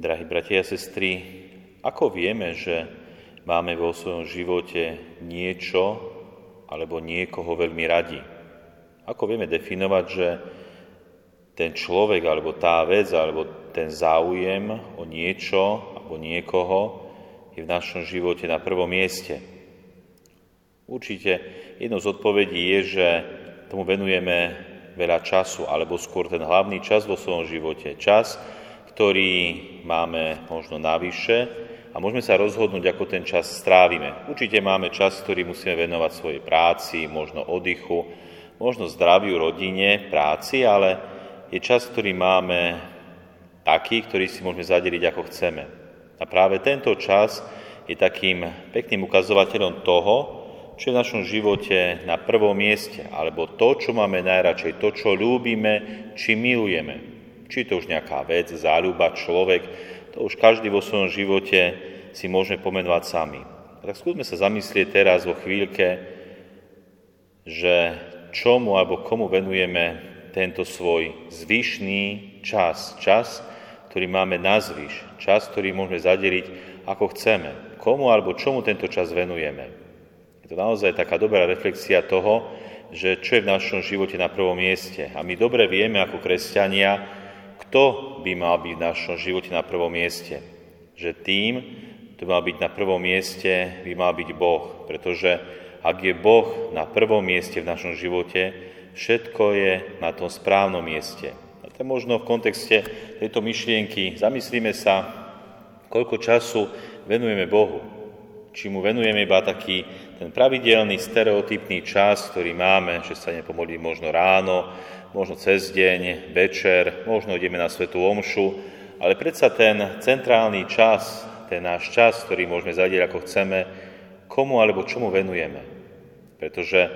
Drahí bratia a sestry, ako vieme, že máme vo svojom živote niečo alebo niekoho veľmi radi? Ako vieme definovať, že ten človek alebo tá vec alebo ten záujem o niečo alebo niekoho je v našom živote na prvom mieste? Určite jednou z odpovedí je, že tomu venujeme veľa času, alebo skôr ten hlavný čas vo svojom živote. Čas, ktorý máme možno navyše a môžeme sa rozhodnúť, ako ten čas strávime. Určite máme čas, ktorý musíme venovať svojej práci, možno oddychu, možno zdraviu rodine, práci, ale je čas, ktorý máme taký, ktorý si môžeme zadeliť, ako chceme. A práve tento čas je takým pekným ukazovateľom toho, čo je v našom živote na prvom mieste, alebo to, čo máme najradšej, to, čo ľúbime, či milujeme. Či to už nejaká vec, záľuba, človek, to už každý vo svojom živote si môže pomenovať sami. Tak skúsme sa zamyslieť teraz vo chvíľke, že čomu alebo komu venujeme tento svoj zvyšný čas. Čas, ktorý máme na zvyš. Čas, ktorý môžeme zadeliť ako chceme. Komu alebo čomu tento čas venujeme. Je to naozaj taká dobrá reflexia toho, že čo je v našom živote na prvom mieste. A my dobre vieme ako kresťania, kto by mal byť v našom živote na prvom mieste. Že tým, kto mal byť na prvom mieste, by mal byť Boh. Pretože ak je Boh na prvom mieste v našom živote, všetko je na tom správnom mieste. A to možno v kontexte tejto myšlienky zamyslíme sa, koľko času venujeme Bohu. Či mu venujeme iba taký ten pravidelný, stereotypný čas, ktorý máme, že sa nepomodlí možno ráno, možno cez deň, večer, možno ideme na Svetú Omšu, ale predsa ten centrálny čas, ten náš čas, ktorý môžeme zadieť ako chceme, komu alebo čomu venujeme. Pretože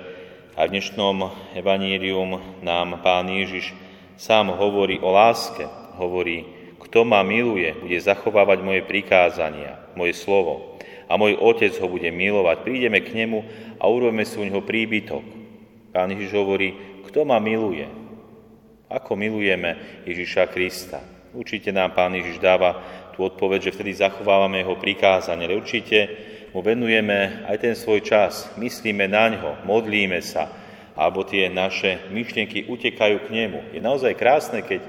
aj v dnešnom evanílium nám Pán Ježiš sám hovorí o láske, hovorí, kto ma miluje, bude zachovávať moje prikázania, moje slovo a môj Otec ho bude milovať. Prídeme k nemu a urobíme si u neho príbytok. Pán Ježiš hovorí, kto ma miluje, ako milujeme Ježiša Krista? Určite nám Pán Ježiš dáva tú odpoveď, že vtedy zachovávame Jeho prikázanie, ale určite mu venujeme aj ten svoj čas, myslíme na ňo, modlíme sa, alebo tie naše myšlienky utekajú k nemu. Je naozaj krásne, keď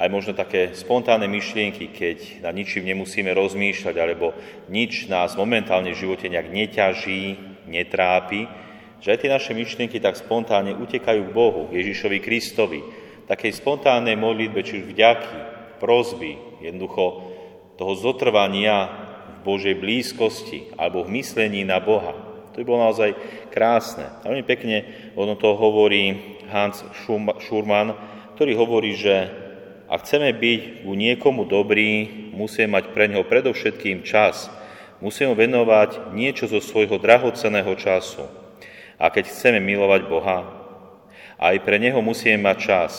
aj možno také spontánne myšlienky, keď na ničím nemusíme rozmýšľať, alebo nič nás momentálne v živote nejak neťaží, netrápi, že aj tie naše myšlienky tak spontánne utekajú k Bohu, Ježišovi Kristovi, takej spontánnej modlitbe, či už vďaky, prozby, jednoducho toho zotrvania v Božej blízkosti alebo v myslení na Boha. To by bolo naozaj krásne. A veľmi pekne ono to hovorí Hans Schurman, ktorý hovorí, že ak chceme byť u niekomu dobrý, musíme mať pre neho predovšetkým čas. Musíme venovať niečo zo svojho drahoceného času. A keď chceme milovať Boha, aj pre neho musíme mať čas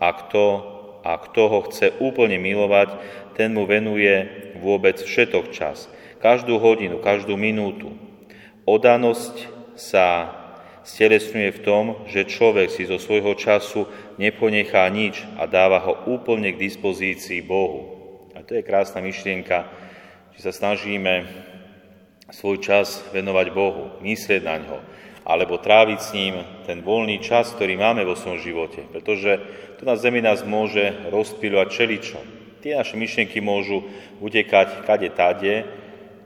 a kto, a kto ho chce úplne milovať, ten mu venuje vôbec všetok čas, každú hodinu, každú minútu. Odanosť sa stelesňuje v tom, že človek si zo svojho času neponechá nič a dáva ho úplne k dispozícii Bohu. A to je krásna myšlienka, že sa snažíme svoj čas venovať Bohu, myslieť na ňo, alebo tráviť s ním ten voľný čas, ktorý máme vo svojom živote. Pretože tu na zemi nás môže rozpíľovať čeličo. Tie naše myšlienky môžu utekať kade tade,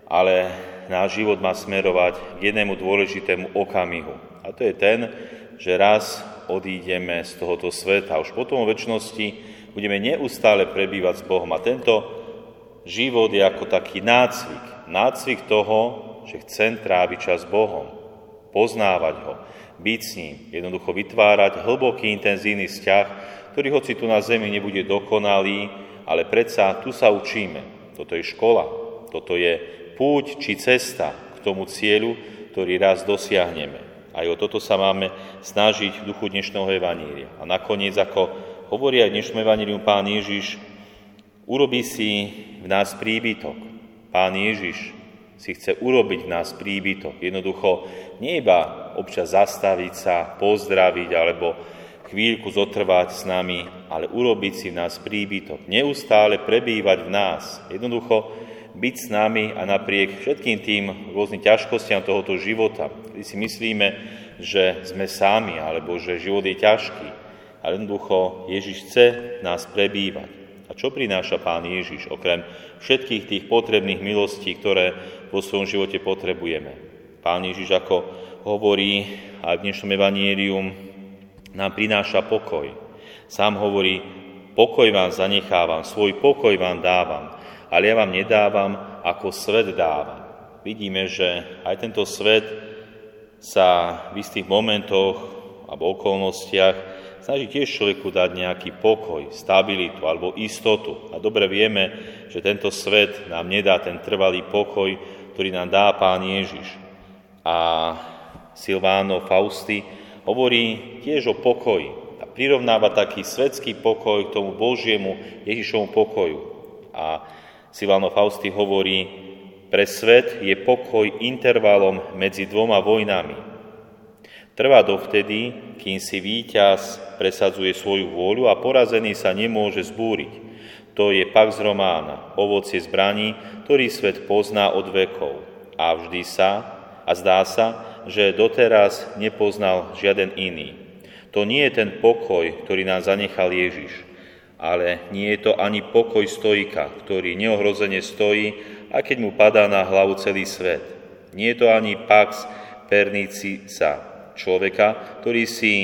ale náš život má smerovať k jednému dôležitému okamihu. A to je ten, že raz odídeme z tohoto sveta. Už potom o väčšnosti budeme neustále prebývať s Bohom. A tento život je ako taký nácvik. Nácvik toho, že chcem tráviť čas s Bohom poznávať ho, byť s ním, jednoducho vytvárať hlboký, intenzívny vzťah, ktorý hoci tu na zemi nebude dokonalý, ale predsa tu sa učíme. Toto je škola, toto je púť či cesta k tomu cieľu, ktorý raz dosiahneme. Aj o toto sa máme snažiť v duchu dnešného Evanília. A nakoniec, ako hovorí aj dnešnom Evaníliu Pán Ježiš, urobí si v nás príbytok. Pán Ježiš si chce urobiť v nás príbytok. Jednoducho nie iba občas zastaviť sa, pozdraviť alebo chvíľku zotrvať s nami, ale urobiť si v nás príbytok, neustále prebývať v nás, jednoducho byť s nami a napriek všetkým tým rôznym ťažkostiam tohoto života, kedy si myslíme, že sme sami, alebo že život je ťažký, ale jednoducho Ježiš chce nás prebývať. A čo prináša Pán Ježiš, okrem všetkých tých potrebných milostí, ktoré vo svojom živote potrebujeme? Pán Ježiš, ako hovorí aj v dnešnom evanílium, nám prináša pokoj. Sám hovorí, pokoj vám zanechávam, svoj pokoj vám dávam, ale ja vám nedávam, ako svet dáva. Vidíme, že aj tento svet sa v istých momentoch alebo okolnostiach snaží tiež človeku dať nejaký pokoj, stabilitu alebo istotu. A dobre vieme, že tento svet nám nedá ten trvalý pokoj, ktorý nám dá Pán Ježiš. A Silváno Fausty hovorí tiež o pokoji a prirovnáva taký svetský pokoj k tomu Božiemu Ježišovu pokoju. A Silváno Fausty hovorí, pre svet je pokoj intervalom medzi dvoma vojnami, Trvá dovtedy, kým si víťaz presadzuje svoju vôľu a porazený sa nemôže zbúriť. To je Pax Romána, ovocie zbraní, ktorý svet pozná od vekov. A vždy sa, a zdá sa, že doteraz nepoznal žiaden iný. To nie je ten pokoj, ktorý nám zanechal Ježiš, ale nie je to ani pokoj stojka, ktorý neohrozene stojí, a keď mu padá na hlavu celý svet. Nie je to ani pax pernicisa, človeka, ktorý si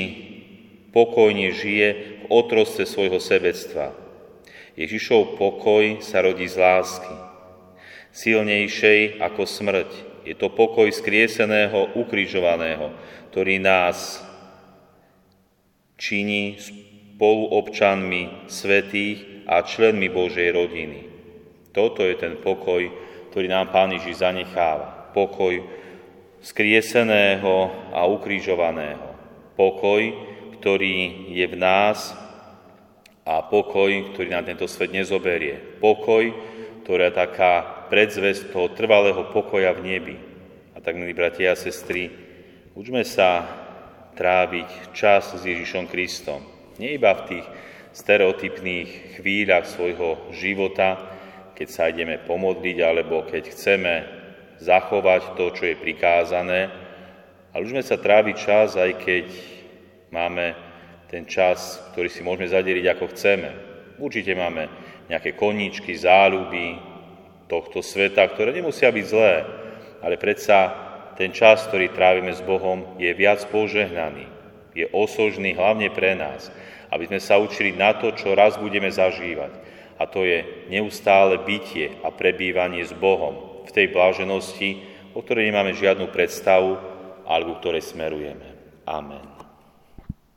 pokojne žije v otrostve svojho sebectva. Ježišov pokoj sa rodí z lásky, silnejšej ako smrť. Je to pokoj skrieseného, ukrižovaného, ktorý nás činí spoluobčanmi svetých a členmi Božej rodiny. Toto je ten pokoj, ktorý nám Pán Ježiš zanecháva. Pokoj skrieseného a ukrižovaného. Pokoj, ktorý je v nás a pokoj, ktorý nám tento svet nezoberie. Pokoj, ktorá je taká predzvesť toho trvalého pokoja v nebi. A tak, milí bratia a sestry, učme sa tráviť čas s Ježišom Kristom. Nie iba v tých stereotypných chvíľach svojho života, keď sa ideme pomodliť, alebo keď chceme zachovať to, čo je prikázané, ale už sme sa tráviť čas, aj keď máme ten čas, ktorý si môžeme zadeliť ako chceme. Určite máme nejaké koníčky, záľuby tohto sveta, ktoré nemusia byť zlé, ale predsa ten čas, ktorý trávime s Bohom, je viac požehnaný, je osožný hlavne pre nás, aby sme sa učili na to, čo raz budeme zažívať. A to je neustále bytie a prebývanie s Bohom, v tej bláženosti, o ktorej nemáme žiadnu predstavu, ale ku ktorej smerujeme. Amen.